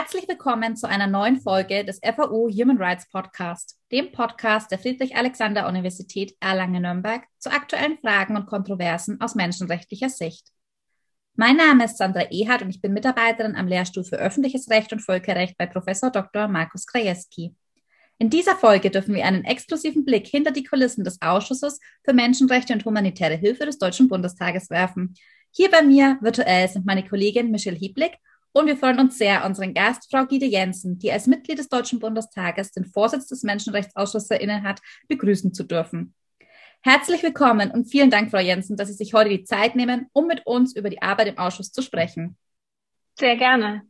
Herzlich willkommen zu einer neuen Folge des FAU Human Rights Podcast, dem Podcast der Friedrich-Alexander-Universität Erlangen-Nürnberg zu aktuellen Fragen und Kontroversen aus menschenrechtlicher Sicht. Mein Name ist Sandra Ehart und ich bin Mitarbeiterin am Lehrstuhl für öffentliches Recht und Völkerrecht bei Professor Dr. Markus Krajewski. In dieser Folge dürfen wir einen exklusiven Blick hinter die Kulissen des Ausschusses für Menschenrechte und humanitäre Hilfe des Deutschen Bundestages werfen. Hier bei mir virtuell sind meine Kollegin Michelle Hieblik und wir freuen uns sehr, unseren Gast, Frau Gide Jensen, die als Mitglied des Deutschen Bundestages den Vorsitz des Menschenrechtsausschusses innehat, begrüßen zu dürfen. Herzlich willkommen und vielen Dank, Frau Jensen, dass Sie sich heute die Zeit nehmen, um mit uns über die Arbeit im Ausschuss zu sprechen. Sehr gerne.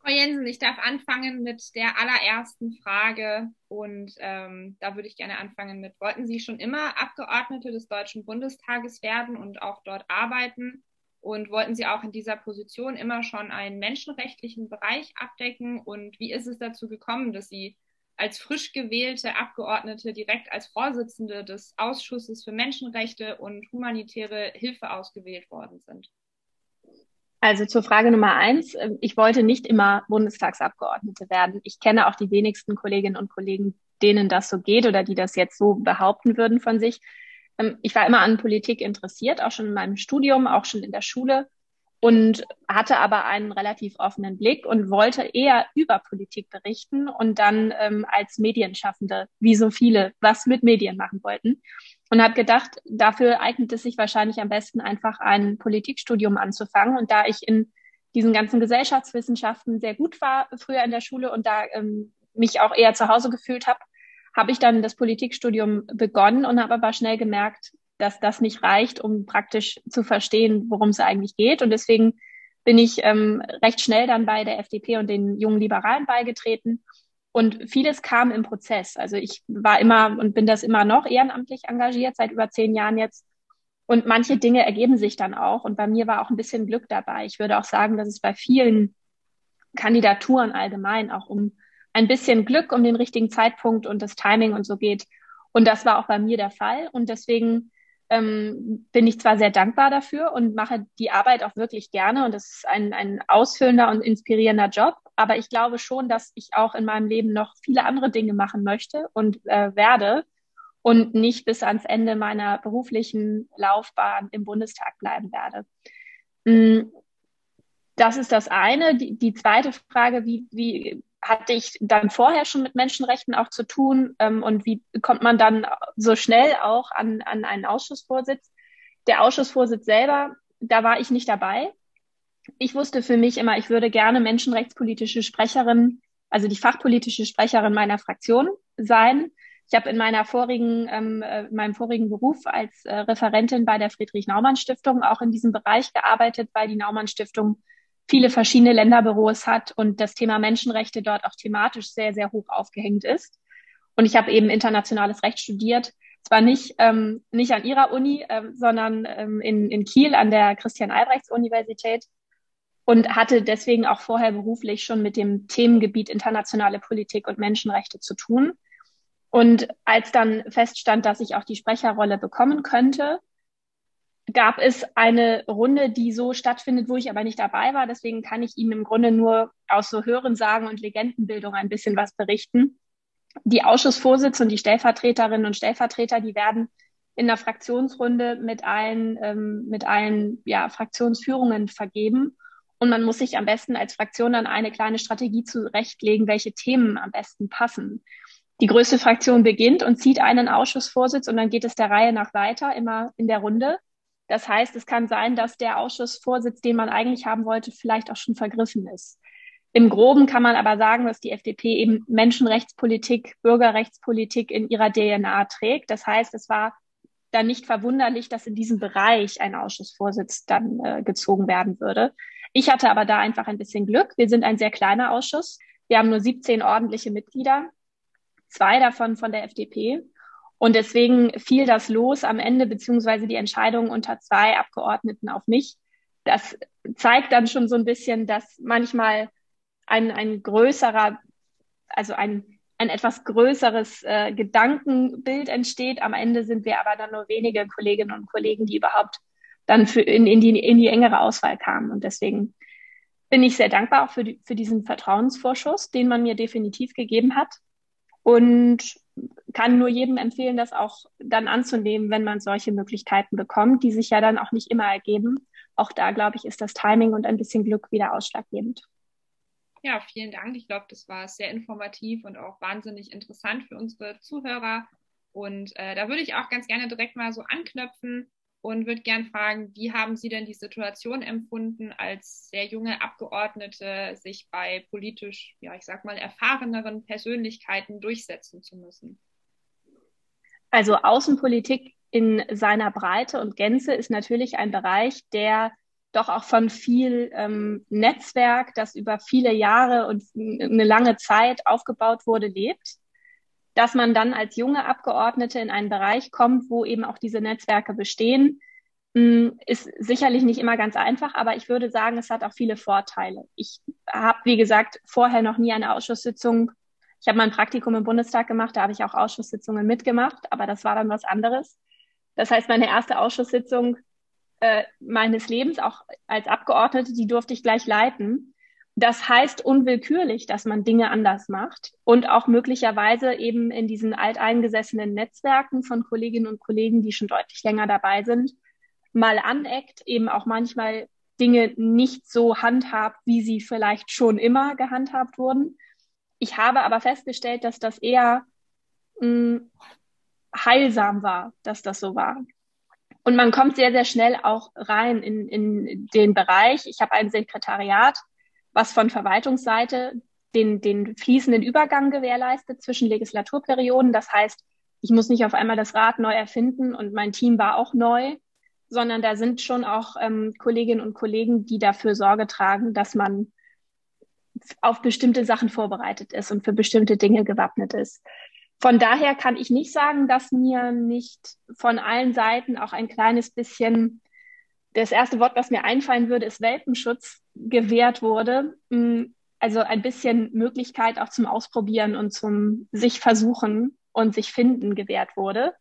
Frau Jensen, ich darf anfangen mit der allerersten Frage und ähm, da würde ich gerne anfangen mit, wollten Sie schon immer Abgeordnete des Deutschen Bundestages werden und auch dort arbeiten? Und wollten Sie auch in dieser Position immer schon einen menschenrechtlichen Bereich abdecken? Und wie ist es dazu gekommen, dass Sie als frisch gewählte Abgeordnete direkt als Vorsitzende des Ausschusses für Menschenrechte und humanitäre Hilfe ausgewählt worden sind? Also zur Frage Nummer eins. Ich wollte nicht immer Bundestagsabgeordnete werden. Ich kenne auch die wenigsten Kolleginnen und Kollegen, denen das so geht oder die das jetzt so behaupten würden von sich. Ähm, ich war immer an Politik interessiert, auch schon in meinem Studium, auch schon in der Schule und hatte aber einen relativ offenen Blick und wollte eher über Politik berichten und dann ähm, als Medienschaffende, wie so viele, was mit Medien machen wollten. Und habe gedacht, dafür eignet es sich wahrscheinlich am besten einfach ein Politikstudium anzufangen. Und da ich in diesen ganzen Gesellschaftswissenschaften sehr gut war früher in der Schule und da ähm, mich auch eher zu Hause gefühlt habe, habe ich dann das Politikstudium begonnen und habe aber schnell gemerkt, dass das nicht reicht, um praktisch zu verstehen, worum es eigentlich geht. Und deswegen bin ich ähm, recht schnell dann bei der FDP und den jungen Liberalen beigetreten. Und vieles kam im Prozess. Also ich war immer und bin das immer noch ehrenamtlich engagiert, seit über zehn Jahren jetzt. Und manche Dinge ergeben sich dann auch. Und bei mir war auch ein bisschen Glück dabei. Ich würde auch sagen, dass es bei vielen Kandidaturen allgemein auch um ein bisschen Glück um den richtigen Zeitpunkt und das Timing und so geht. Und das war auch bei mir der Fall. Und deswegen ähm, bin ich zwar sehr dankbar dafür und mache die Arbeit auch wirklich gerne. Und das ist ein, ein ausfüllender und inspirierender Job. Aber ich glaube schon, dass ich auch in meinem Leben noch viele andere Dinge machen möchte und äh, werde und nicht bis ans Ende meiner beruflichen Laufbahn im Bundestag bleiben werde. Mm, das ist das eine. Die, die zweite Frage, wie, wie hatte ich dann vorher schon mit Menschenrechten auch zu tun ähm, und wie kommt man dann so schnell auch an, an einen Ausschussvorsitz? Der Ausschussvorsitz selber, da war ich nicht dabei. Ich wusste für mich immer, ich würde gerne menschenrechtspolitische Sprecherin, also die fachpolitische Sprecherin meiner Fraktion sein. Ich habe in meiner vorigen, ähm, äh, in meinem vorigen Beruf als äh, Referentin bei der Friedrich-Naumann-Stiftung auch in diesem Bereich gearbeitet, weil die Naumann-Stiftung viele verschiedene Länderbüros hat und das Thema Menschenrechte dort auch thematisch sehr, sehr hoch aufgehängt ist. Und ich habe eben internationales Recht studiert, zwar nicht, ähm, nicht an ihrer Uni, ähm, sondern ähm, in, in Kiel an der Christian-Albrechts-Universität und hatte deswegen auch vorher beruflich schon mit dem Themengebiet internationale Politik und Menschenrechte zu tun. Und als dann feststand, dass ich auch die Sprecherrolle bekommen könnte, gab es eine Runde, die so stattfindet, wo ich aber nicht dabei war. Deswegen kann ich Ihnen im Grunde nur aus so Hörensagen und Legendenbildung ein bisschen was berichten. Die Ausschussvorsitz und die Stellvertreterinnen und Stellvertreter, die werden in der Fraktionsrunde mit allen, ähm, mit allen ja, Fraktionsführungen vergeben. Und man muss sich am besten als Fraktion dann eine kleine Strategie zurechtlegen, welche Themen am besten passen. Die größte Fraktion beginnt und zieht einen Ausschussvorsitz und dann geht es der Reihe nach weiter, immer in der Runde. Das heißt, es kann sein, dass der Ausschussvorsitz, den man eigentlich haben wollte, vielleicht auch schon vergriffen ist. Im Groben kann man aber sagen, dass die FDP eben Menschenrechtspolitik, Bürgerrechtspolitik in ihrer DNA trägt. Das heißt, es war dann nicht verwunderlich, dass in diesem Bereich ein Ausschussvorsitz dann äh, gezogen werden würde. Ich hatte aber da einfach ein bisschen Glück. Wir sind ein sehr kleiner Ausschuss. Wir haben nur 17 ordentliche Mitglieder, zwei davon von der FDP. Und deswegen fiel das los am Ende, beziehungsweise die Entscheidung unter zwei Abgeordneten auf mich. Das zeigt dann schon so ein bisschen, dass manchmal ein, ein größerer, also ein, ein etwas größeres äh, Gedankenbild entsteht. Am Ende sind wir aber dann nur wenige Kolleginnen und Kollegen, die überhaupt dann für in, in, die, in die engere Auswahl kamen. Und deswegen bin ich sehr dankbar auch für, die, für diesen Vertrauensvorschuss, den man mir definitiv gegeben hat. Und kann nur jedem empfehlen, das auch dann anzunehmen, wenn man solche Möglichkeiten bekommt, die sich ja dann auch nicht immer ergeben. Auch da, glaube ich, ist das Timing und ein bisschen Glück wieder ausschlaggebend. Ja, vielen Dank. Ich glaube, das war sehr informativ und auch wahnsinnig interessant für unsere Zuhörer. Und äh, da würde ich auch ganz gerne direkt mal so anknöpfen und würde gern fragen, wie haben Sie denn die Situation empfunden, als sehr junge Abgeordnete sich bei politisch, ja, ich sag mal, erfahreneren Persönlichkeiten durchsetzen zu müssen? Also Außenpolitik in seiner Breite und Gänze ist natürlich ein Bereich, der doch auch von viel ähm, Netzwerk, das über viele Jahre und eine lange Zeit aufgebaut wurde, lebt. Dass man dann als junge Abgeordnete in einen Bereich kommt, wo eben auch diese Netzwerke bestehen, mm, ist sicherlich nicht immer ganz einfach, aber ich würde sagen, es hat auch viele Vorteile. Ich habe, wie gesagt, vorher noch nie eine Ausschusssitzung. Ich habe mal ein Praktikum im Bundestag gemacht, da habe ich auch Ausschusssitzungen mitgemacht, aber das war dann was anderes. Das heißt, meine erste Ausschusssitzung äh, meines Lebens, auch als Abgeordnete, die durfte ich gleich leiten. Das heißt unwillkürlich, dass man Dinge anders macht und auch möglicherweise eben in diesen alteingesessenen Netzwerken von Kolleginnen und Kollegen, die schon deutlich länger dabei sind, mal aneckt, eben auch manchmal Dinge nicht so handhabt, wie sie vielleicht schon immer gehandhabt wurden. Ich habe aber festgestellt, dass das eher mh, mm, heilsam war, dass das so war. Und man kommt sehr, sehr schnell auch rein in, in den Bereich. Ich habe ein Sekretariat, was von Verwaltungsseite den, den fließenden Übergang gewährleistet zwischen Legislaturperioden. Das heißt, ich muss nicht auf einmal das Rad neu erfinden und mein Team war auch neu, sondern da sind schon auch ähm, Kolleginnen und Kollegen, die dafür Sorge tragen, dass man auf bestimmte Sachen vorbereitet ist und für bestimmte Dinge gewappnet ist. Von daher kann ich nicht sagen, dass mir nicht von allen Seiten auch ein kleines bisschen das erste Wort, was mir einfallen würde, ist Welpenschutz gewährt wurde. Mm, also ein bisschen Möglichkeit auch zum Ausprobieren und zum sich versuchen und sich finden gewährt wurde.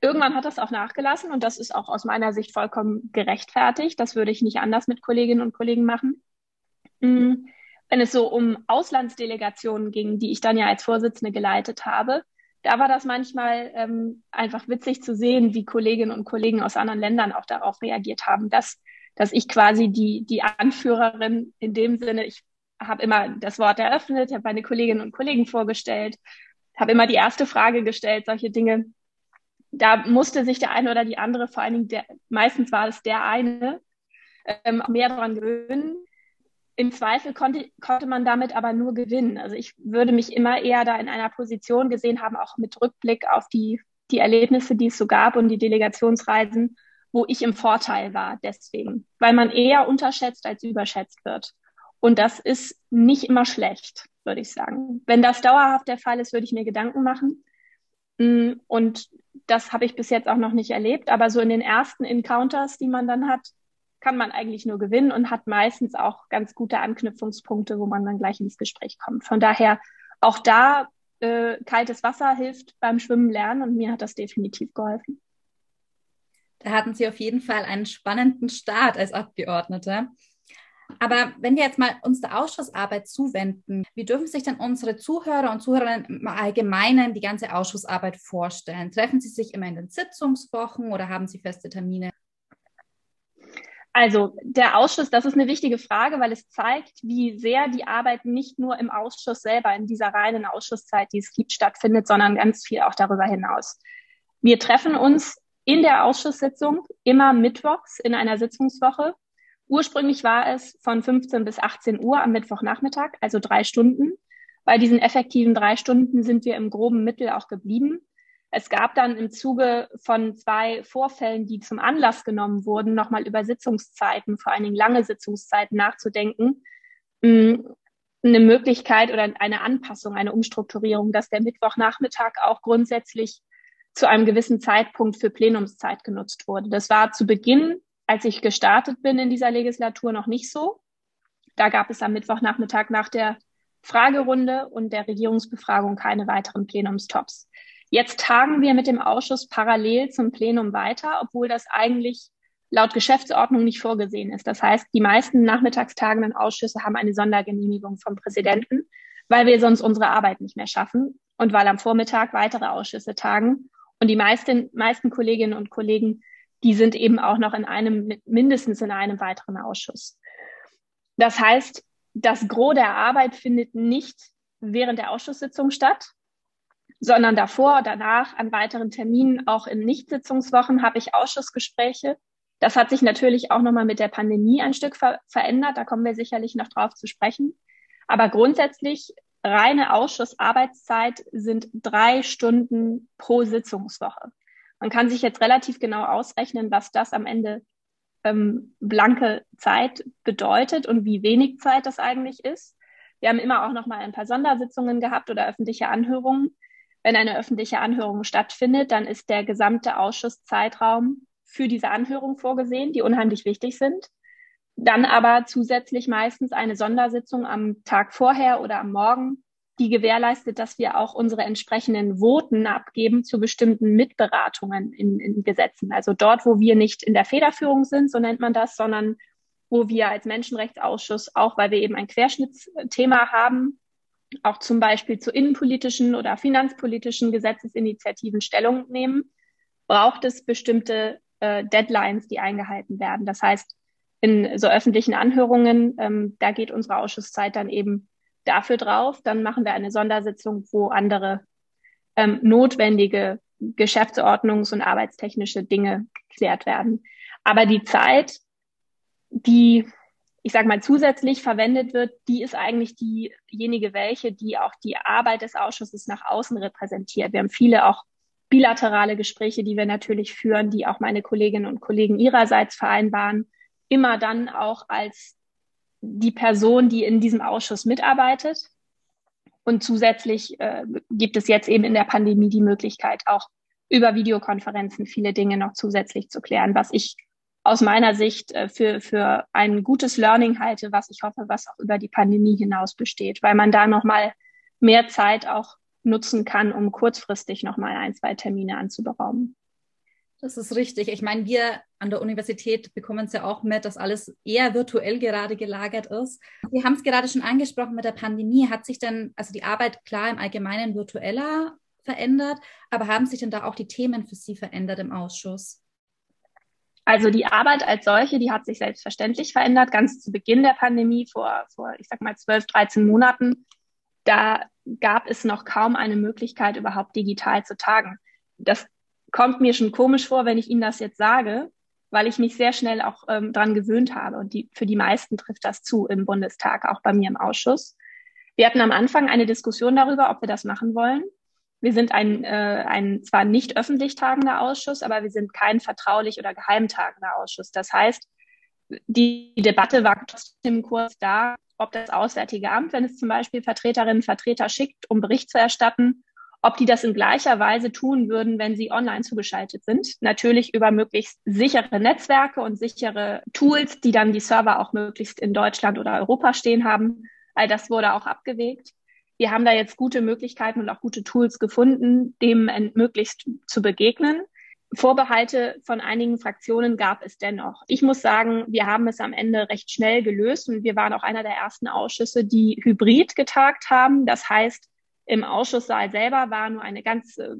Irgendwann hat das auch nachgelassen und das ist auch aus meiner Sicht vollkommen gerechtfertigt. Das würde ich nicht anders mit Kolleginnen und Kollegen machen. Mm, wenn es so um Auslandsdelegationen ging, die ich dann ja als Vorsitzende geleitet habe, da war das manchmal ähm, einfach witzig zu sehen, wie Kolleginnen und Kollegen aus anderen Ländern auch darauf reagiert haben, dass, dass ich quasi die, die Anführerin in dem Sinne, ich habe immer das Wort eröffnet, habe meine Kolleginnen und Kollegen vorgestellt, habe immer die erste Frage gestellt, solche Dinge. Da musste sich der eine oder die andere, vor allen Dingen der, meistens war es der eine, ähm, mehr daran gewöhnen. Im Zweifel konnte, konnte man damit aber nur gewinnen. Also ich würde mich immer eher da in einer Position gesehen haben, auch mit Rückblick auf die, die Erlebnisse, die es so gab und die Delegationsreisen, wo ich im Vorteil war deswegen, weil man eher unterschätzt als überschätzt wird. Und das ist nicht immer schlecht, würde ich sagen. Wenn das dauerhaft der Fall ist, würde ich mir Gedanken machen. Mm, und das habe ich bis jetzt auch noch nicht erlebt. Aber so in den ersten Encounters, die man dann hat, kann man eigentlich nur gewinnen und hat meistens auch ganz gute Anknüpfungspunkte, wo man dann gleich ins Gespräch kommt. Von daher auch da äh, kaltes Wasser hilft beim Schwimmen lernen und mir hat das definitiv geholfen. Da hatten Sie auf jeden Fall einen spannenden Start als Abgeordnete. Aber wenn wir jetzt mal uns der Ausschussarbeit zuwenden, wie dürfen sich denn unsere Zuhörer und Zuhörerinnen im Allgemeinen die ganze Ausschussarbeit vorstellen? Treffen Sie sich immer in den Sitzungswochen oder haben Sie feste Termine? Also der Ausschuss, das ist eine wichtige Frage, weil es zeigt, wie sehr die Arbeit nicht nur im Ausschuss selber, in dieser reinen Ausschusszeit, die es gibt, stattfindet, sondern ganz viel auch darüber hinaus. Wir treffen uns in der Ausschusssitzung immer mittwochs in einer Sitzungswoche. Ursprünglich war es von 15 bis 18 Uhr am Mittwochnachmittag, also drei Stunden. Bei diesen effektiven drei Stunden sind wir im groben Mittel auch geblieben. Es gab dann im Zuge von zwei Vorfällen, die zum Anlass genommen wurden, nochmal über Sitzungszeiten, vor allen Dingen lange Sitzungszeiten nachzudenken, mm, eine Möglichkeit oder eine Anpassung, eine Umstrukturierung, dass der Mittwochnachmittag auch grundsätzlich zu einem gewissen Zeitpunkt für Plenumszeit genutzt wurde. Das war zu Beginn, als ich gestartet bin in dieser Legislatur, noch nicht so. Da gab es am Mittwochnachmittag nach der Fragerunde und der Regierungsbefragung keine weiteren Plenumstops. Jetzt tagen wir mit dem Ausschuss parallel zum Plenum weiter, obwohl das eigentlich laut Geschäftsordnung nicht vorgesehen ist. Das heißt, die meisten nachmittagstagenden Ausschüsse haben eine Sondergenehmigung vom Präsidenten, weil wir sonst unsere Arbeit nicht mehr schaffen und weil am Vormittag weitere Ausschüsse tagen. Und die meisten, meisten Kolleginnen und Kollegen, die sind eben auch noch in einem, mindestens in einem weiteren Ausschuss. Das heißt, das Gros der Arbeit findet nicht während der Ausschusssitzung statt, sondern davor, danach, an weiteren Terminen, auch in Nichtsitzungswochen habe ich Ausschussgespräche. Das hat sich natürlich auch nochmal mit der Pandemie ein Stück ver verändert. Da kommen wir sicherlich noch drauf zu sprechen. Aber grundsätzlich reine Ausschussarbeitszeit sind drei Stunden pro Sitzungswoche. Man kann sich jetzt relativ genau ausrechnen, was das am Ende ähm, blanke Zeit bedeutet und wie wenig Zeit das eigentlich ist. Wir haben immer auch noch mal ein paar Sondersitzungen gehabt oder öffentliche Anhörungen. Wenn eine öffentliche Anhörung stattfindet, dann ist der gesamte Ausschusszeitraum für diese Anhörung vorgesehen, die unheimlich wichtig sind. Dann aber zusätzlich meistens eine Sondersitzung am Tag vorher oder am Morgen, die gewährleistet, dass wir auch unsere entsprechenden Voten abgeben zu bestimmten Mitberatungen in, in Gesetzen. Also dort, wo wir nicht in der Federführung sind, so nennt man das, sondern wo wir als Menschenrechtsausschuss, auch weil wir eben ein Querschnittsthema haben, auch zum Beispiel zu innenpolitischen oder finanzpolitischen Gesetzesinitiativen Stellung nehmen, braucht es bestimmte äh, Deadlines, die eingehalten werden. Das heißt, in so öffentlichen Anhörungen, ähm, da geht unsere Ausschusszeit dann eben dafür drauf. Dann machen wir eine Sondersitzung, wo andere ähm, notwendige Geschäftsordnungs- und arbeitstechnische Dinge geklärt werden. Aber die Zeit, die, ich sage mal, zusätzlich verwendet wird, die ist eigentlich diejenige welche, die auch die Arbeit des Ausschusses nach außen repräsentiert. Wir haben viele auch bilaterale Gespräche, die wir natürlich führen, die auch meine Kolleginnen und Kollegen ihrerseits vereinbaren, immer dann auch als die Person, die in diesem Ausschuss mitarbeitet. Und zusätzlich äh, gibt es jetzt eben in der Pandemie die Möglichkeit, auch über Videokonferenzen viele Dinge noch zusätzlich zu klären, was ich aus meiner Sicht äh, für, für ein gutes Learning halte, was ich hoffe, was auch über die Pandemie hinaus besteht, weil man da nochmal mehr Zeit auch nutzen kann, um kurzfristig nochmal ein, zwei Termine anzuberaumen. Das ist richtig. Ich meine, wir an der Universität bekommen es ja auch mit, dass alles eher virtuell gerade gelagert ist. Sie haben es gerade schon angesprochen mit der Pandemie. Hat sich denn, also die Arbeit klar im Allgemeinen virtueller verändert, aber haben sich denn da auch die Themen für Sie verändert im Ausschuss? Also die Arbeit als solche, die hat sich selbstverständlich verändert. Ganz zu Beginn der Pandemie vor, vor ich sag mal, 12, 13 Monaten, da gab es noch kaum eine Möglichkeit, überhaupt digital zu tagen. Das kommt mir schon komisch vor, wenn ich Ihnen das jetzt sage, weil ich mich sehr schnell auch ähm, dran gewöhnt habe. Und die, für die meisten trifft das zu im Bundestag, auch bei mir im Ausschuss. Wir hatten am Anfang eine Diskussion darüber, ob wir das machen wollen. Wir sind ein, äh, ein zwar nicht öffentlich tagender Ausschuss, aber wir sind kein vertraulich oder geheimtagender Ausschuss. Das heißt, die Debatte war trotzdem kurz da, ob das Auswärtige Amt, wenn es zum Beispiel Vertreterinnen und Vertreter schickt, um Bericht zu erstatten, ob die das in gleicher Weise tun würden, wenn sie online zugeschaltet sind. Natürlich über möglichst sichere Netzwerke und sichere Tools, die dann die Server auch möglichst in Deutschland oder Europa stehen haben. All das wurde auch abgewegt. Wir haben da jetzt gute Möglichkeiten und auch gute Tools gefunden, dem möglichst zu begegnen. Vorbehalte von einigen Fraktionen gab es dennoch. Ich muss sagen, wir haben es am Ende recht schnell gelöst und wir waren auch einer der ersten Ausschüsse, die hybrid getagt haben. Das heißt, im Ausschusssaal selber war nur eine ganz, äh,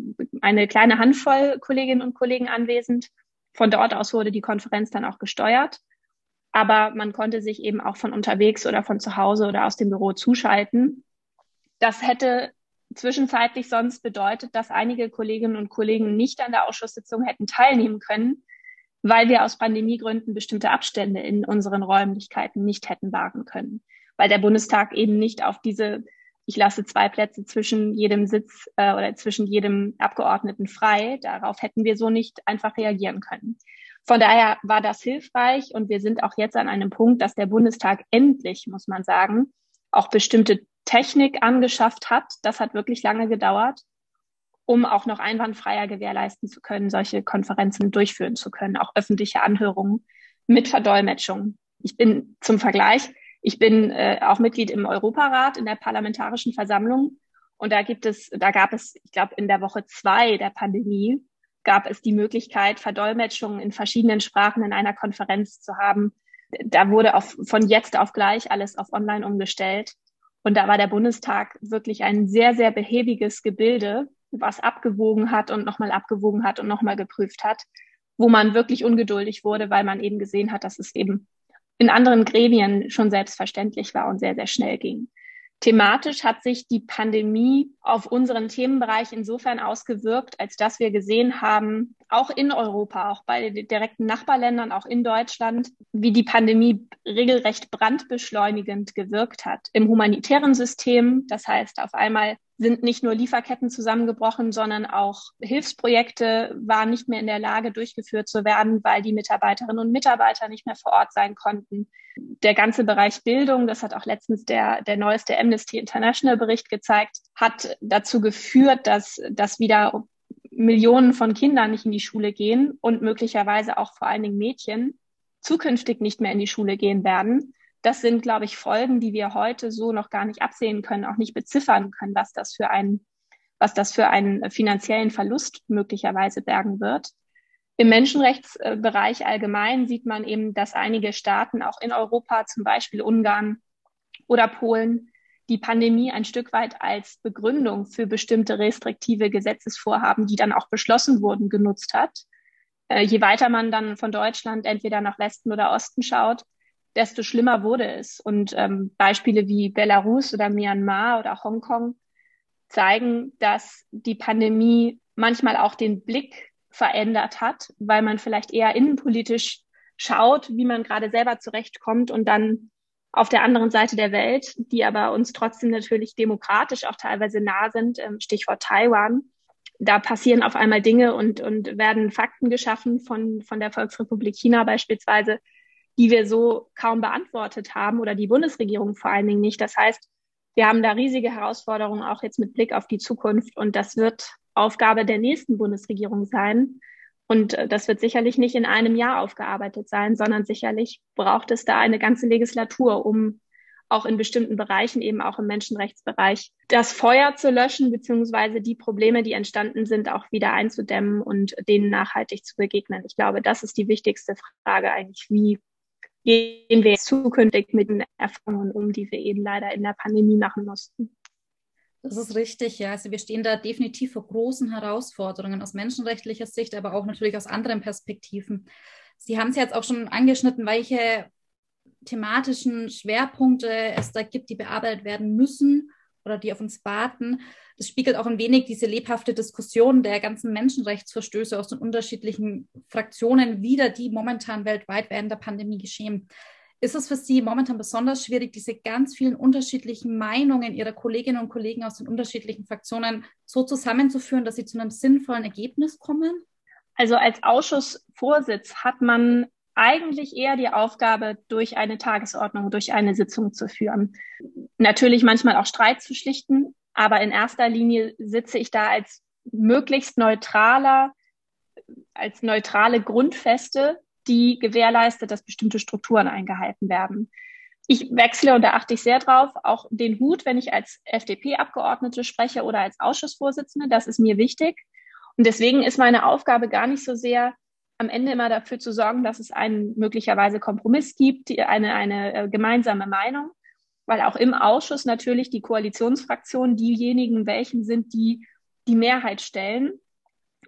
eine kleine Handvoll Kolleginnen und Kollegen anwesend. Von dort aus wurde die Konferenz dann auch gesteuert. Aber man konnte sich eben auch von unterwegs oder von zu Hause oder aus dem Büro zuschalten. Das hätte zwischenzeitlich sonst bedeutet, dass einige Kolleginnen und Kollegen nicht an der Ausschusssitzung hätten teilnehmen können, weil wir aus Pandemiegründen bestimmte Abstände in unseren Räumlichkeiten nicht hätten wahren können, weil der Bundestag eben nicht auf diese ich lasse zwei Plätze zwischen jedem Sitz äh, oder zwischen jedem Abgeordneten frei. Darauf hätten wir so nicht einfach reagieren können. Von daher war das hilfreich und wir sind auch jetzt an einem Punkt, dass der Bundestag endlich, muss man sagen, auch bestimmte Technik angeschafft hat. Das hat wirklich lange gedauert, um auch noch einwandfreier gewährleisten zu können, solche Konferenzen durchführen zu können, auch öffentliche Anhörungen mit Verdolmetschung. Ich bin zum Vergleich ich bin äh, auch Mitglied im Europarat in der Parlamentarischen Versammlung. Und da gibt es, da gab es, ich glaube, in der Woche zwei der Pandemie gab es die Möglichkeit, Verdolmetschungen in verschiedenen Sprachen in einer Konferenz zu haben. Da wurde auf, von jetzt auf gleich alles auf Online umgestellt. Und da war der Bundestag wirklich ein sehr, sehr behäbiges Gebilde, was abgewogen hat und nochmal abgewogen hat und nochmal geprüft hat, wo man wirklich ungeduldig wurde, weil man eben gesehen hat, dass es eben in anderen Gremien schon selbstverständlich war und sehr, sehr schnell ging. Thematisch hat sich die Pandemie auf unseren Themenbereich insofern ausgewirkt, als dass wir gesehen haben, auch in Europa, auch bei den direkten Nachbarländern, auch in Deutschland, wie die Pandemie regelrecht brandbeschleunigend gewirkt hat. Im humanitären System, das heißt, auf einmal sind nicht nur Lieferketten zusammengebrochen, sondern auch Hilfsprojekte waren nicht mehr in der Lage, durchgeführt zu werden, weil die Mitarbeiterinnen und Mitarbeiter nicht mehr vor Ort sein konnten. Der ganze Bereich Bildung, das hat auch letztens der, der neueste Amnesty International Bericht gezeigt, hat dazu geführt, dass, dass wieder Millionen von Kindern nicht in die Schule gehen und möglicherweise auch vor allen Dingen Mädchen zukünftig nicht mehr in die Schule gehen werden das sind, glaube ich, Folgen, die wir heute so noch gar nicht absehen können, auch nicht beziffern können, was das für einen, was das für einen finanziellen Verlust möglicherweise bergen wird. Im Menschenrechtsbereich allgemein sieht man eben, dass einige Staaten auch in Europa, zum Beispiel Ungarn oder Polen, die Pandemie ein Stück weit als Begründung für bestimmte restriktive Gesetzesvorhaben, die dann auch beschlossen wurden, genutzt hat. Äh, je weiter man dann von Deutschland entweder nach Westen oder Osten schaut, desto schlimmer wurde es. Und ähm, Beispiele wie Belarus oder Myanmar oder Hongkong zeigen, dass die Pandemie manchmal auch den Blick verändert hat, weil man vielleicht eher innenpolitisch schaut, wie man gerade selber zurechtkommt und dann auf der anderen Seite der Welt, die aber uns trotzdem natürlich demokratisch auch teilweise nah sind, ähm, Stichwort Taiwan, da passieren auf einmal Dinge und, und werden Fakten geschaffen von, von der Volksrepublik China beispielsweise, die wir so kaum beantwortet haben oder die Bundesregierung vor allen Dingen nicht. Das heißt, wir haben da riesige Herausforderungen auch jetzt mit Blick auf die Zukunft und das wird Aufgabe der nächsten Bundesregierung sein. Und äh, das wird sicherlich nicht in einem Jahr aufgearbeitet sein, sondern sicherlich braucht es da eine ganze Legislatur, um auch in bestimmten Bereichen, eben auch im Menschenrechtsbereich, das Feuer zu löschen, beziehungsweise die Probleme, die entstanden sind, auch wieder einzudämmen und denen nachhaltig zu begegnen. Ich glaube, das ist die wichtigste Frage eigentlich. Wie gehen wir zukünftig mit den Erfahrungen um, die wir eben leider in der Pandemie machen mussten. Das ist richtig, ja. Also wir stehen da definitiv vor großen Herausforderungen aus menschenrechtlicher Sicht, aber auch natürlich aus anderen Perspektiven. Sie haben es jetzt auch schon angeschnitten, welche thematischen Schwerpunkte es da gibt, die bearbeitet werden müssen oder die auf uns warten. Das spiegelt auch ein wenig diese lebhafte Diskussion der ganzen Menschenrechtsverstöße aus den unterschiedlichen Fraktionen wider, die momentan weltweit während der Pandemie geschehen. Ist es für Sie momentan besonders schwierig, diese ganz vielen unterschiedlichen Meinungen Ihrer Kolleginnen und Kollegen aus den unterschiedlichen Fraktionen so zusammenzuführen, dass Sie zu einem sinnvollen Ergebnis kommen? Also als Ausschussvorsitz hat man eigentlich eher die Aufgabe, durch eine Tagesordnung, durch eine Sitzung zu führen. Natürlich manchmal auch Streit zu schlichten, aber in erster Linie sitze ich da als möglichst neutraler, als neutrale Grundfeste, die gewährleistet, dass bestimmte Strukturen eingehalten werden. Ich wechsle und da achte ich sehr drauf, auch den Hut, wenn ich als FDP-Abgeordnete spreche oder als Ausschussvorsitzende, das ist mir wichtig. Und deswegen ist meine Aufgabe gar nicht so sehr, am Ende immer dafür zu sorgen, dass es einen möglicherweise Kompromiss gibt, eine, eine äh, gemeinsame Meinung, weil auch im Ausschuss natürlich die Koalitionsfraktionen diejenigen welchen sind, die die Mehrheit stellen.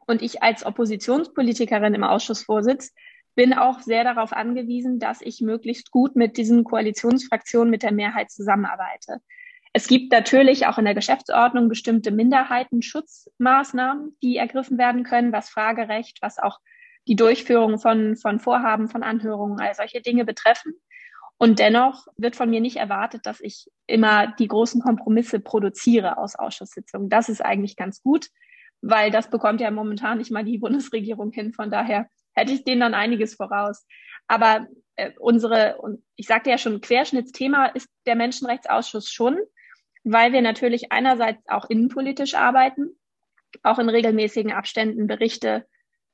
Und ich als Oppositionspolitikerin im Ausschussvorsitz bin auch sehr darauf angewiesen, dass ich möglichst gut mit diesen Koalitionsfraktionen, mit der Mehrheit zusammenarbeite. Es gibt natürlich auch in der Geschäftsordnung bestimmte Minderheitenschutzmaßnahmen, die ergriffen werden können, was Fragerecht, was auch die Durchführung von, von Vorhaben, von Anhörungen, all solche Dinge betreffen. Und dennoch wird von mir nicht erwartet, dass ich immer die großen Kompromisse produziere aus Ausschusssitzungen. Das ist eigentlich ganz gut, weil das bekommt ja momentan nicht mal die Bundesregierung hin. Von daher hätte ich denen dann einiges voraus. Aber äh, unsere, und ich sagte ja schon, Querschnittsthema ist der Menschenrechtsausschuss schon, weil wir natürlich einerseits auch innenpolitisch arbeiten, auch in regelmäßigen Abständen Berichte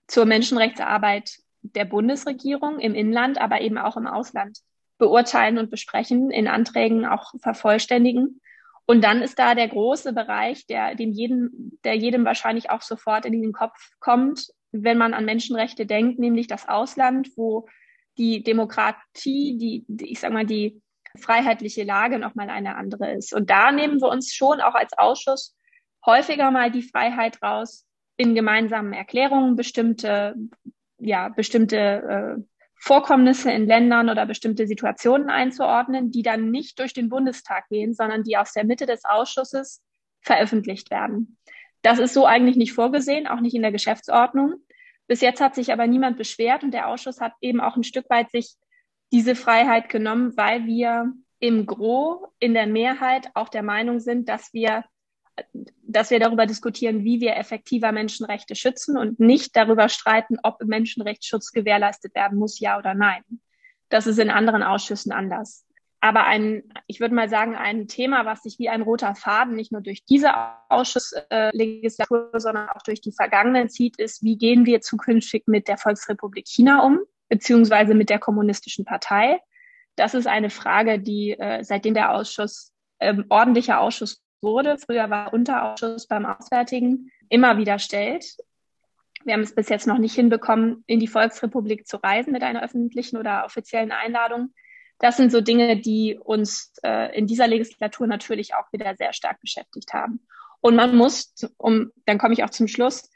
zur Menschenrechtsarbeit der Bundesregierung im Inland, aber eben auch im Ausland beurteilen und besprechen, in Anträgen auch vervollständigen. Und dann ist da der große Bereich, der dem jedem, der jedem wahrscheinlich auch sofort in den Kopf kommt, wenn man an Menschenrechte denkt, nämlich das Ausland, wo die Demokratie, die, die ich sag mal, die freiheitliche Lage nochmal eine andere ist. Und da nehmen wir uns schon auch als Ausschuss häufiger mal die Freiheit raus, in gemeinsamen Erklärungen bestimmte, ja, bestimmte äh, Vorkommnisse in Ländern oder bestimmte Situationen einzuordnen, die dann nicht durch den Bundestag gehen, sondern die aus der Mitte des Ausschusses veröffentlicht werden. Das ist so eigentlich nicht vorgesehen, auch nicht in der Geschäftsordnung. Bis jetzt hat sich aber niemand beschwert und der Ausschuss hat eben auch ein Stück weit sich diese Freiheit genommen, weil wir im Gro in der Mehrheit auch der Meinung sind, dass wir dass wir darüber diskutieren, wie wir effektiver Menschenrechte schützen und nicht darüber streiten, ob Menschenrechtsschutz gewährleistet werden muss, ja oder nein. Das ist in anderen Ausschüssen anders. Aber ein, ich würde mal sagen, ein Thema, was sich wie ein roter Faden nicht nur durch diese Ausschusslegislatur, äh, sondern auch durch die vergangenen zieht, ist, wie gehen wir zukünftig mit der Volksrepublik China um, beziehungsweise mit der kommunistischen Partei. Das ist eine Frage, die äh, seitdem der Ausschuss ähm, ordentlicher Ausschuss wurde, früher war Unterausschuss beim Auswärtigen, immer wieder stellt. Wir haben es bis jetzt noch nicht hinbekommen, in die Volksrepublik zu reisen mit einer öffentlichen oder offiziellen Einladung. Das sind so Dinge, die uns äh, in dieser Legislatur natürlich auch wieder sehr stark beschäftigt haben. Und man muss, um, dann komme ich auch zum Schluss,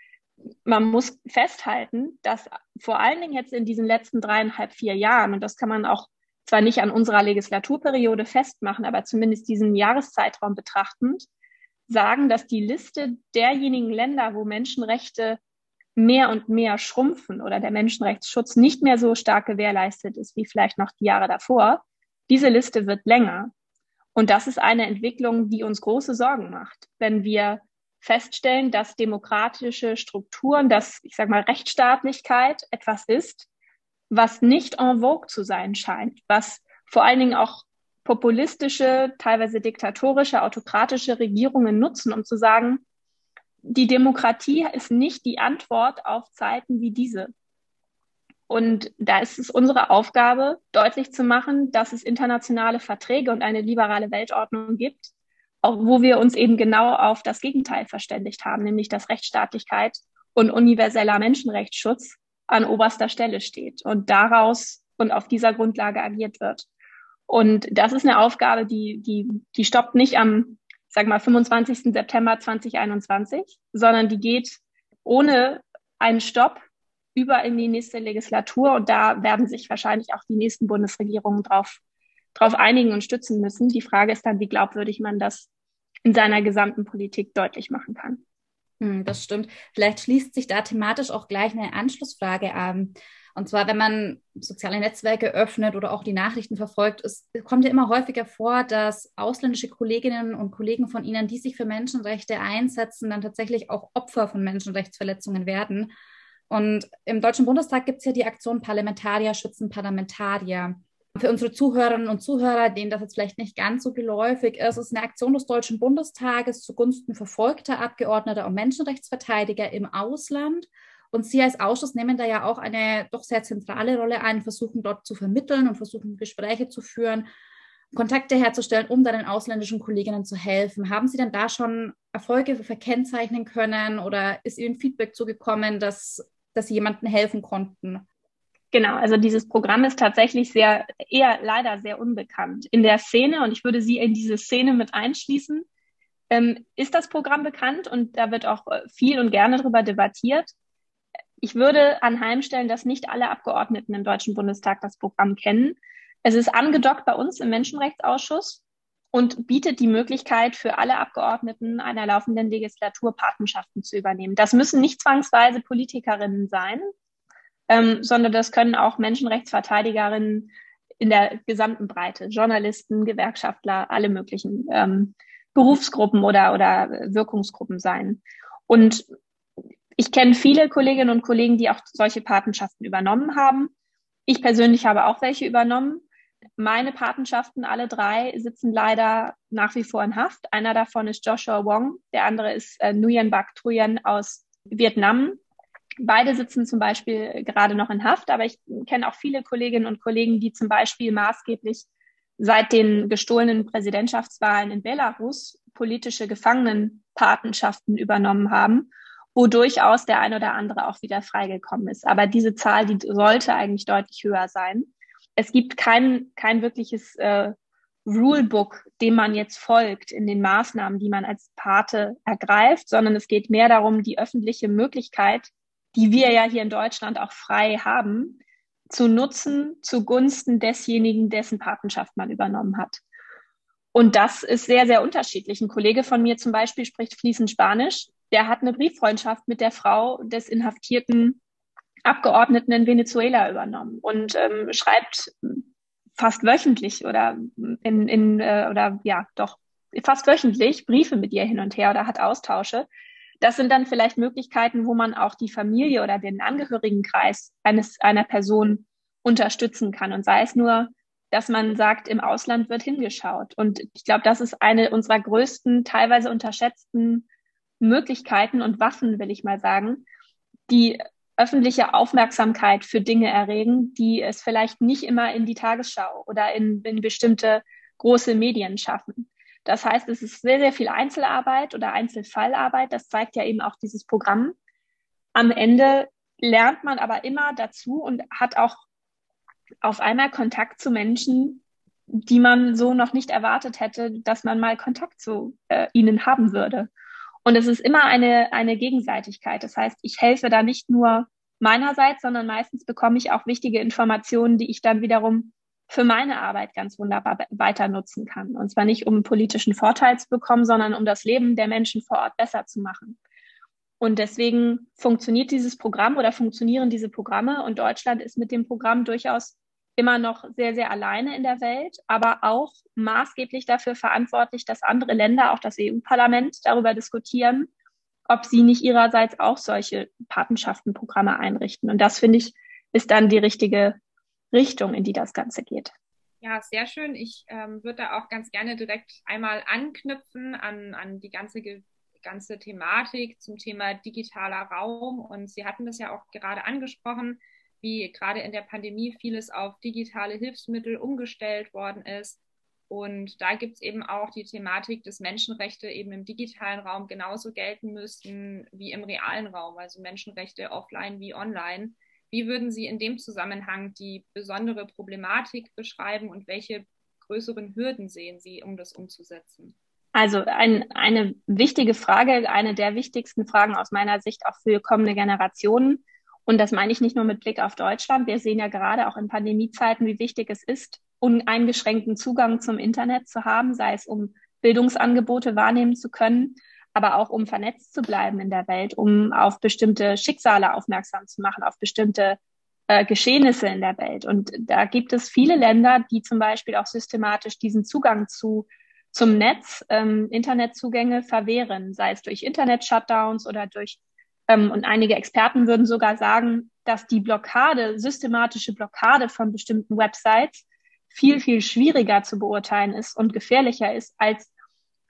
man muss festhalten, dass vor allen Dingen jetzt in diesen letzten dreieinhalb, vier Jahren, und das kann man auch zwar nicht an unserer Legislaturperiode festmachen, aber zumindest diesen Jahreszeitraum betrachtend, sagen, dass die Liste derjenigen Länder, wo Menschenrechte mehr und mehr schrumpfen oder der Menschenrechtsschutz nicht mehr so stark gewährleistet ist wie vielleicht noch die Jahre davor, diese Liste wird länger. Und das ist eine Entwicklung, die uns große Sorgen macht, wenn wir feststellen, dass demokratische Strukturen, dass, ich sage mal, Rechtsstaatlichkeit etwas ist, was nicht en vogue zu sein scheint, was vor allen Dingen auch populistische, teilweise diktatorische, autokratische Regierungen nutzen, um zu sagen, die Demokratie ist nicht die Antwort auf Zeiten wie diese. Und da ist es unsere Aufgabe, deutlich zu machen, dass es internationale Verträge und eine liberale Weltordnung gibt, wo wir uns eben genau auf das Gegenteil verständigt haben, nämlich dass Rechtsstaatlichkeit und universeller Menschenrechtsschutz an oberster Stelle steht und daraus und auf dieser Grundlage agiert wird. Und das ist eine Aufgabe, die, die, die stoppt nicht am, sage mal, 25. September 2021, sondern die geht ohne einen Stopp über in die nächste Legislatur. Und da werden sich wahrscheinlich auch die nächsten Bundesregierungen drauf, drauf einigen und stützen müssen. Die Frage ist dann, wie glaubwürdig man das in seiner gesamten Politik deutlich machen kann. Hm, das stimmt. Vielleicht schließt sich da thematisch auch gleich eine Anschlussfrage an. Und zwar, wenn man soziale Netzwerke öffnet oder auch die Nachrichten verfolgt, es kommt ja immer häufiger vor, dass ausländische Kolleginnen und Kollegen von Ihnen, die sich für Menschenrechte einsetzen, dann tatsächlich auch Opfer von Menschenrechtsverletzungen werden. Und im Deutschen Bundestag gibt es ja die Aktion Parlamentarier schützen Parlamentarier. Für unsere Zuhörerinnen und Zuhörer, denen das jetzt vielleicht nicht ganz so geläufig ist, ist eine Aktion des Deutschen Bundestages zugunsten verfolgter Abgeordneter und Menschenrechtsverteidiger im Ausland. Und Sie als Ausschuss nehmen da ja auch eine doch sehr zentrale Rolle ein, versuchen dort zu vermitteln und versuchen Gespräche zu führen, Kontakte herzustellen, um dann den ausländischen Kolleginnen zu helfen. Haben Sie denn da schon Erfolge verkennzeichnen können oder ist Ihnen Feedback zugekommen, dass, dass Sie jemandem helfen konnten? Genau, also dieses Programm ist tatsächlich sehr, eher leider sehr unbekannt. In der Szene, und ich würde Sie in diese Szene mit einschließen, ähm, ist das Programm bekannt und da wird auch äh, viel und gerne darüber debattiert. Ich würde anheimstellen, dass nicht alle Abgeordneten im Deutschen Bundestag das Programm kennen. Es ist angedockt bei uns im Menschenrechtsausschuss und bietet die Möglichkeit für alle Abgeordneten einer laufenden Legislatur Patenschaften zu übernehmen. Das müssen nicht zwangsweise Politikerinnen sein, ähm, sondern das können auch Menschenrechtsverteidigerinnen in der gesamten Breite, Journalisten, Gewerkschaftler, alle möglichen ähm, Berufsgruppen oder, oder Wirkungsgruppen sein. Und ich kenne viele Kolleginnen und Kollegen, die auch solche Patenschaften übernommen haben. Ich persönlich habe auch welche übernommen. Meine Patenschaften, alle drei, sitzen leider nach wie vor in Haft. Einer davon ist Joshua Wong, der andere ist äh, Nguyen Bak Truyen aus Vietnam. Beide sitzen zum Beispiel gerade noch in Haft, aber ich kenne auch viele Kolleginnen und Kollegen, die zum Beispiel maßgeblich seit den gestohlenen Präsidentschaftswahlen in Belarus politische Gefangenenpatenschaften übernommen haben wo durchaus der ein oder andere auch wieder freigekommen ist. Aber diese Zahl, die sollte eigentlich deutlich höher sein. Es gibt kein, kein wirkliches äh, Rulebook, dem man jetzt folgt in den Maßnahmen, die man als Pate ergreift, sondern es geht mehr darum, die öffentliche Möglichkeit, die wir ja hier in Deutschland auch frei haben, zu nutzen zugunsten desjenigen, dessen Patenschaft man übernommen hat. Und das ist sehr, sehr unterschiedlich. Ein Kollege von mir zum Beispiel spricht fließend Spanisch. Der hat eine Brieffreundschaft mit der Frau des inhaftierten Abgeordneten in Venezuela übernommen und ähm, schreibt fast wöchentlich oder in, in äh, oder ja doch fast wöchentlich Briefe mit ihr hin und her oder hat Austausche. Das sind dann vielleicht Möglichkeiten, wo man auch die Familie oder den Angehörigenkreis eines einer Person unterstützen kann und sei es nur, dass man sagt, im Ausland wird hingeschaut. Und ich glaube, das ist eine unserer größten, teilweise unterschätzten Möglichkeiten und Waffen, will ich mal sagen, die öffentliche Aufmerksamkeit für Dinge erregen, die es vielleicht nicht immer in die Tagesschau oder in, in bestimmte große Medien schaffen. Das heißt, es ist sehr, sehr viel Einzelarbeit oder Einzelfallarbeit. Das zeigt ja eben auch dieses Programm. Am Ende lernt man aber immer dazu und hat auch auf einmal Kontakt zu Menschen, die man so noch nicht erwartet hätte, dass man mal Kontakt zu äh, ihnen haben würde. Und es ist immer eine, eine Gegenseitigkeit. Das heißt, ich helfe da nicht nur meinerseits, sondern meistens bekomme ich auch wichtige Informationen, die ich dann wiederum für meine Arbeit ganz wunderbar weiter nutzen kann. Und zwar nicht, um politischen Vorteil zu bekommen, sondern um das Leben der Menschen vor Ort besser zu machen. Und deswegen funktioniert dieses Programm oder funktionieren diese Programme. Und Deutschland ist mit dem Programm durchaus immer noch sehr, sehr alleine in der Welt, aber auch maßgeblich dafür verantwortlich, dass andere Länder, auch das EU-Parlament, darüber diskutieren, ob sie nicht ihrerseits auch solche Patenschaftenprogramme einrichten. Und das, finde ich, ist dann die richtige Richtung, in die das Ganze geht. Ja, sehr schön. Ich ähm, würde da auch ganz gerne direkt einmal anknüpfen an, an die ganze, ganze Thematik zum Thema digitaler Raum. Und Sie hatten das ja auch gerade angesprochen wie gerade in der Pandemie vieles auf digitale Hilfsmittel umgestellt worden ist. Und da gibt es eben auch die Thematik, dass Menschenrechte eben im digitalen Raum genauso gelten müssten wie im realen Raum, also Menschenrechte offline wie online. Wie würden Sie in dem Zusammenhang die besondere Problematik beschreiben und welche größeren Hürden sehen Sie, um das umzusetzen? Also ein, eine wichtige Frage, eine der wichtigsten Fragen aus meiner Sicht auch für kommende Generationen und das meine ich nicht nur mit Blick auf Deutschland. Wir sehen ja gerade auch in Pandemiezeiten, wie wichtig es ist, uneingeschränkten Zugang zum Internet zu haben, sei es um Bildungsangebote wahrnehmen zu können, aber auch um vernetzt zu bleiben in der Welt, um auf bestimmte Schicksale aufmerksam zu machen, auf bestimmte äh, Geschehnisse in der Welt. Und da gibt es viele Länder, die zum Beispiel auch systematisch diesen Zugang zu zum Netz, ähm, Internetzugänge verwehren, sei es durch Internet-Shutdowns oder durch ähm, und einige Experten würden sogar sagen, dass die Blockade, systematische Blockade von bestimmten Websites viel, viel schwieriger zu beurteilen ist und gefährlicher ist, als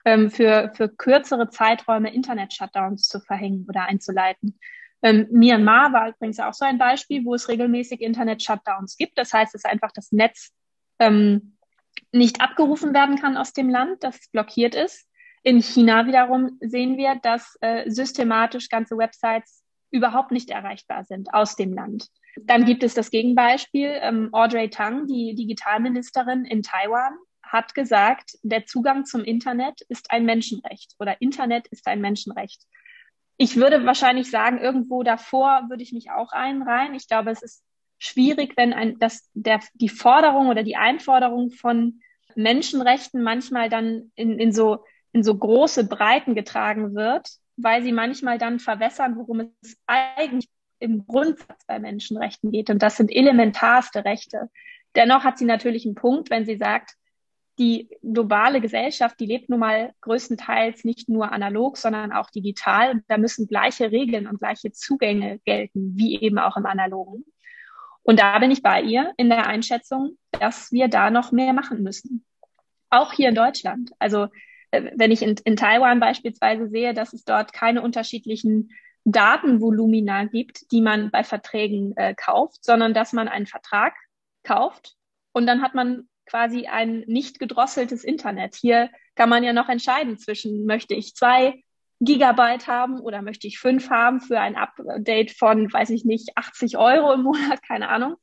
ähm, für, für kürzere Zeiträume Internet-Shutdowns zu verhängen oder einzuleiten. Ähm, Myanmar war übrigens auch so ein Beispiel, wo es regelmäßig Internet-Shutdowns gibt. Das heißt, es ist einfach das Netz ähm, nicht abgerufen werden kann aus dem Land, das blockiert ist. In China wiederum sehen wir, dass äh, systematisch ganze Websites überhaupt nicht erreichbar sind aus dem Land. Dann gibt es das Gegenbeispiel. Ähm, Audrey Tang, die Digitalministerin in Taiwan, hat gesagt, der Zugang zum Internet ist ein Menschenrecht oder Internet ist ein Menschenrecht. Ich würde wahrscheinlich sagen, irgendwo davor würde ich mich auch einreihen. Ich glaube, es ist schwierig, wenn ein, dass der, die Forderung oder die Einforderung von Menschenrechten manchmal dann in, in so in so große Breiten getragen wird, weil sie manchmal dann verwässern, worum es eigentlich im Grundsatz bei Menschenrechten geht. Und das sind elementarste Rechte. Dennoch hat sie natürlich einen Punkt, wenn sie sagt, die globale Gesellschaft, die lebt nun mal größtenteils nicht nur analog, sondern auch digital. Da müssen gleiche Regeln und gleiche Zugänge gelten, wie eben auch im analogen. Und da bin ich bei ihr in der Einschätzung, dass wir da noch mehr machen müssen. Auch hier in Deutschland. Also wenn ich in, in Taiwan beispielsweise sehe, dass es dort keine unterschiedlichen Datenvolumina gibt, die man bei Verträgen äh, kauft, sondern dass man einen Vertrag kauft und dann hat man quasi ein nicht gedrosseltes Internet. Hier kann man ja noch entscheiden zwischen, möchte ich zwei Gigabyte haben oder möchte ich fünf haben für ein Update von, weiß ich nicht, 80 Euro im Monat, keine Ahnung.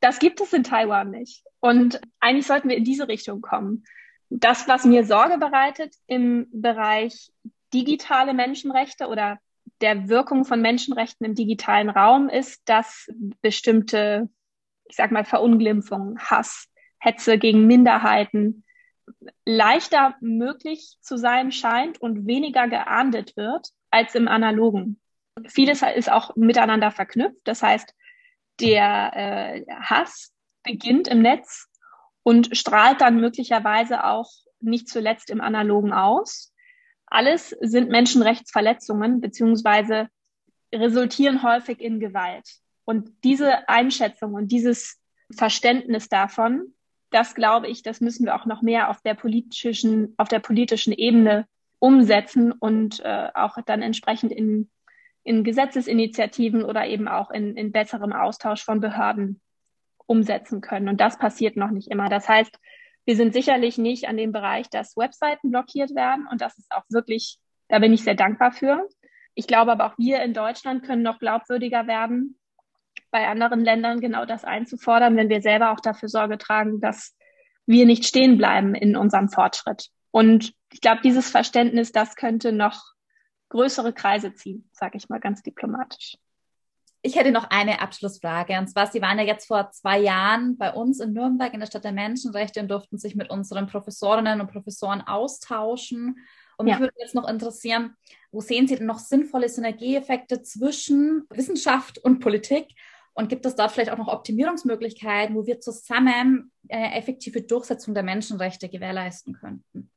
Das gibt es in Taiwan nicht. Und eigentlich sollten wir in diese Richtung kommen. Das, was mir Sorge bereitet im Bereich digitale Menschenrechte oder der Wirkung von Menschenrechten im digitalen Raum ist, dass bestimmte, ich sag mal, Verunglimpfung, Hass, Hetze gegen Minderheiten leichter möglich zu sein scheint und weniger geahndet wird als im analogen. Vieles ist auch miteinander verknüpft. Das heißt, der äh, Hass beginnt im Netz und strahlt dann möglicherweise auch nicht zuletzt im analogen aus. Alles sind Menschenrechtsverletzungen beziehungsweise resultieren häufig in Gewalt. Und diese Einschätzung und dieses Verständnis davon, das glaube ich, das müssen wir auch noch mehr auf der politischen, auf der politischen Ebene umsetzen und äh, auch dann entsprechend in, in Gesetzesinitiativen oder eben auch in, in besserem Austausch von Behörden umsetzen können. Und das passiert noch nicht immer. Das heißt, wir sind sicherlich nicht an dem Bereich, dass Webseiten blockiert werden. Und das ist auch wirklich, da bin ich sehr dankbar für. Ich glaube aber auch wir in Deutschland können noch glaubwürdiger werden, bei anderen Ländern genau das einzufordern, wenn wir selber auch dafür Sorge tragen, dass wir nicht stehen bleiben in unserem Fortschritt. Und ich glaube, dieses Verständnis, das könnte noch größere Kreise ziehen, sage ich mal ganz diplomatisch. Ich hätte noch eine Abschlussfrage. Und zwar, Sie waren ja jetzt vor zwei Jahren bei uns in Nürnberg in der Stadt der Menschenrechte und durften sich mit unseren Professorinnen und Professoren austauschen. Und ja. mich würde jetzt noch interessieren, wo sehen Sie denn noch sinnvolle Synergieeffekte zwischen Wissenschaft und Politik? Und gibt es dort vielleicht auch noch Optimierungsmöglichkeiten, wo wir zusammen äh, effektive Durchsetzung der Menschenrechte gewährleisten könnten?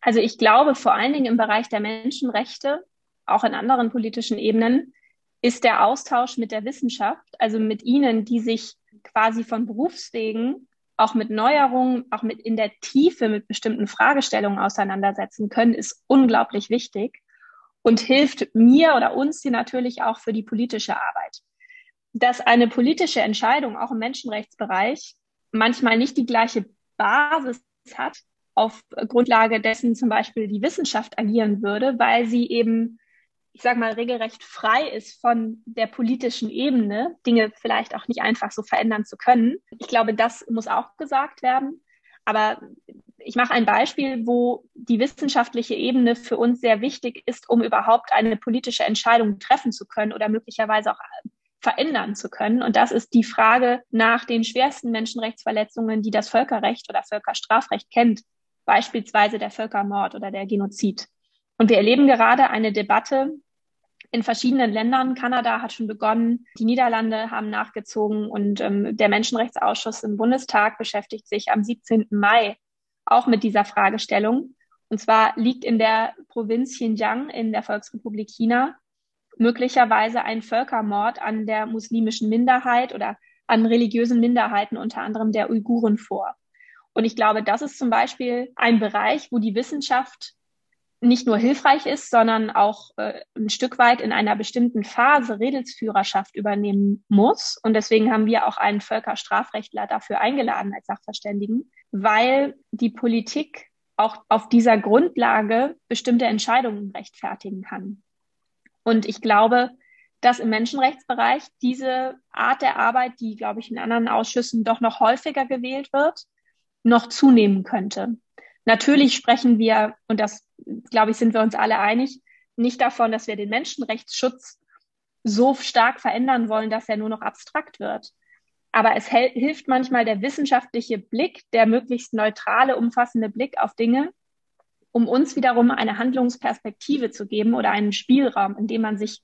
Also ich glaube, vor allen Dingen im Bereich der Menschenrechte, auch in anderen politischen Ebenen, ist der Austausch mit der Wissenschaft, also mit Ihnen, die sich quasi von Berufswegen auch mit Neuerungen, auch mit in der Tiefe mit bestimmten Fragestellungen auseinandersetzen können, ist unglaublich wichtig und hilft mir oder uns hier natürlich auch für die politische Arbeit. Dass eine politische Entscheidung auch im Menschenrechtsbereich manchmal nicht die gleiche Basis hat, auf Grundlage dessen zum Beispiel die Wissenschaft agieren würde, weil sie eben ich sage mal, regelrecht frei ist von der politischen Ebene, Dinge vielleicht auch nicht einfach so verändern zu können. Ich glaube, das muss auch gesagt werden. Aber ich mache ein Beispiel, wo die wissenschaftliche Ebene für uns sehr wichtig ist, um überhaupt eine politische Entscheidung treffen zu können oder möglicherweise auch verändern zu können. Und das ist die Frage nach den schwersten Menschenrechtsverletzungen, die das Völkerrecht oder Völkerstrafrecht kennt, beispielsweise der Völkermord oder der Genozid. Und wir erleben gerade eine Debatte in verschiedenen Ländern. Kanada hat schon begonnen, die Niederlande haben nachgezogen und ähm, der Menschenrechtsausschuss im Bundestag beschäftigt sich am 17. Mai auch mit dieser Fragestellung. Und zwar liegt in der Provinz Xinjiang in der Volksrepublik China möglicherweise ein Völkermord an der muslimischen Minderheit oder an religiösen Minderheiten, unter anderem der Uiguren vor. Und ich glaube, das ist zum Beispiel ein Bereich, wo die Wissenschaft nicht nur hilfreich ist, sondern auch äh, ein Stück weit in einer bestimmten Phase Redelsführerschaft übernehmen muss. Und deswegen haben wir auch einen Völkerstrafrechtler dafür eingeladen als Sachverständigen, weil die Politik auch auf dieser Grundlage bestimmte Entscheidungen rechtfertigen kann. Und ich glaube, dass im Menschenrechtsbereich diese Art der Arbeit, die, glaube ich, in anderen Ausschüssen doch noch häufiger gewählt wird, noch zunehmen könnte. Natürlich sprechen wir, und das, glaube ich, sind wir uns alle einig, nicht davon, dass wir den Menschenrechtsschutz so stark verändern wollen, dass er nur noch abstrakt wird. Aber es hilft manchmal der wissenschaftliche Blick, der möglichst neutrale, umfassende Blick auf Dinge, um uns wiederum eine Handlungsperspektive zu geben oder einen Spielraum, in dem man sich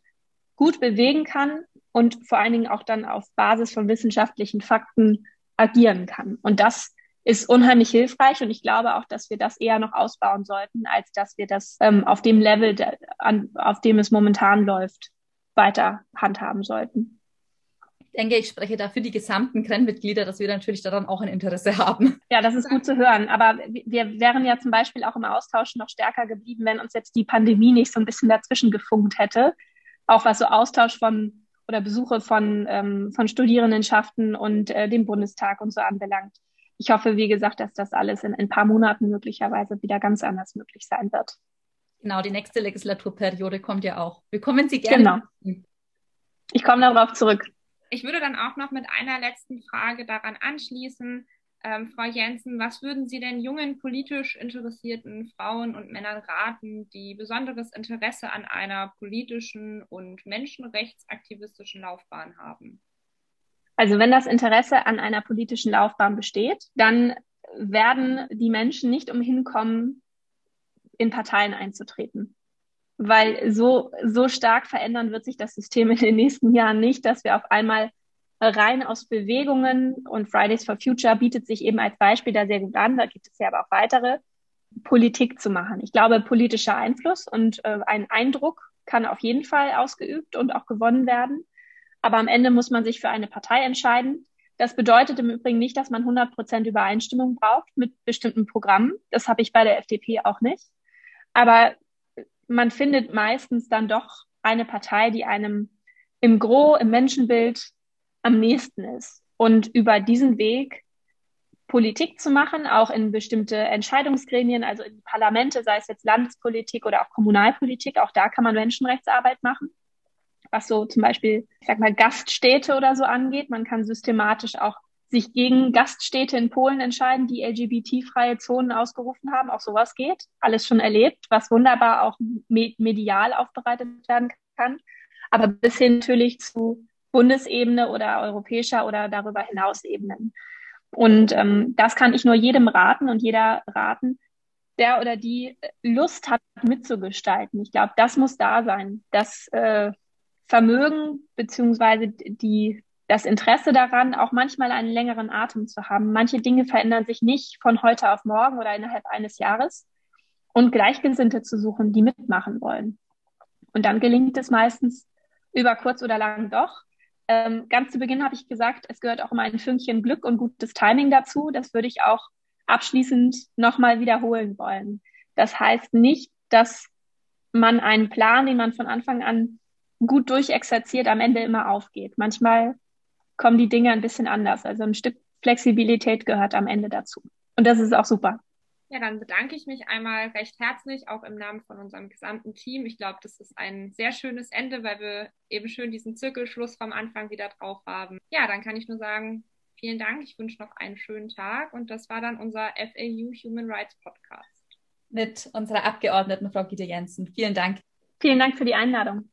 gut bewegen kann und vor allen Dingen auch dann auf Basis von wissenschaftlichen Fakten agieren kann. Und das ist unheimlich hilfreich und ich glaube auch, dass wir das eher noch ausbauen sollten, als dass wir das ähm, auf dem Level, an, auf dem es momentan läuft, weiter handhaben sollten. Ich denke, ich spreche da für die gesamten Kren-Mitglieder, dass wir natürlich daran auch ein Interesse haben. Ja, das ist gut zu hören. Aber wir wären ja zum Beispiel auch im Austausch noch stärker geblieben, wenn uns jetzt die Pandemie nicht so ein bisschen dazwischen gefunkt hätte. Auch was so Austausch von oder Besuche von, ähm, von Studierendenschaften und äh, dem Bundestag und so anbelangt ich hoffe, wie gesagt, dass das alles in ein paar Monaten möglicherweise wieder ganz anders möglich sein wird. Genau, die nächste Legislaturperiode kommt ja auch. Wir kommen Sie gerne. Genau. Ich komme darauf zurück. Ich würde dann auch noch mit einer letzten Frage daran anschließen. Ähm, Frau Jensen, was würden Sie denn jungen politisch interessierten Frauen und Männern raten, die besonderes Interesse an einer politischen und menschenrechtsaktivistischen Laufbahn haben? Also wenn das Interesse an einer politischen Laufbahn besteht, dann werden die Menschen nicht umhin kommen, in Parteien einzutreten. Weil so, so stark verändern wird sich das System in den nächsten Jahren nicht, dass wir auf einmal rein aus Bewegungen und Fridays for Future bietet sich eben als Beispiel da sehr gut an, da gibt es ja aber auch weitere, Politik zu machen. Ich glaube, politischer Einfluss und äh, ein Eindruck kann auf jeden Fall ausgeübt und auch gewonnen werden. Aber am Ende muss man sich für eine Partei entscheiden. Das bedeutet im Übrigen nicht, dass man 100 Prozent Übereinstimmung braucht mit bestimmten Programmen. Das habe ich bei der FDP auch nicht. Aber man findet meistens dann doch eine Partei, die einem im Gro, im Menschenbild am nächsten ist. Und über diesen Weg Politik zu machen, auch in bestimmte Entscheidungsgremien, also in Parlamente, sei es jetzt Landespolitik oder auch Kommunalpolitik, auch da kann man Menschenrechtsarbeit machen. Was so zum Beispiel, ich sag mal, Gaststädte oder so angeht. Man kann systematisch auch sich gegen Gaststädte in Polen entscheiden, die LGBT-freie Zonen ausgerufen haben. Auch sowas geht. Alles schon erlebt, was wunderbar auch medial aufbereitet werden kann. Aber bis hin natürlich zu Bundesebene oder europäischer oder darüber hinaus Ebenen. Und ähm, das kann ich nur jedem raten und jeder raten, der oder die Lust hat, mitzugestalten. Ich glaube, das muss da sein. Das äh, Vermögen beziehungsweise die das Interesse daran, auch manchmal einen längeren Atem zu haben. Manche Dinge verändern sich nicht von heute auf morgen oder innerhalb eines Jahres. Und Gleichgesinnte zu suchen, die mitmachen wollen. Und dann gelingt es meistens über kurz oder lang doch. Ähm, ganz zu Beginn habe ich gesagt, es gehört auch immer ein Fünkchen Glück und gutes Timing dazu. Das würde ich auch abschließend nochmal wiederholen wollen. Das heißt nicht, dass man einen Plan, den man von Anfang an gut durchexerziert, am Ende immer aufgeht. Manchmal kommen die Dinge ein bisschen anders. Also ein Stück Flexibilität gehört am Ende dazu. Und das ist auch super. Ja, dann bedanke ich mich einmal recht herzlich, auch im Namen von unserem gesamten Team. Ich glaube, das ist ein sehr schönes Ende, weil wir eben schön diesen Zirkelschluss vom Anfang wieder drauf haben. Ja, dann kann ich nur sagen, vielen Dank. Ich wünsche noch einen schönen Tag. Und das war dann unser FAU Human Rights Podcast. Mit unserer Abgeordneten Frau Gide Jensen. Vielen Dank. Vielen Dank für die Einladung.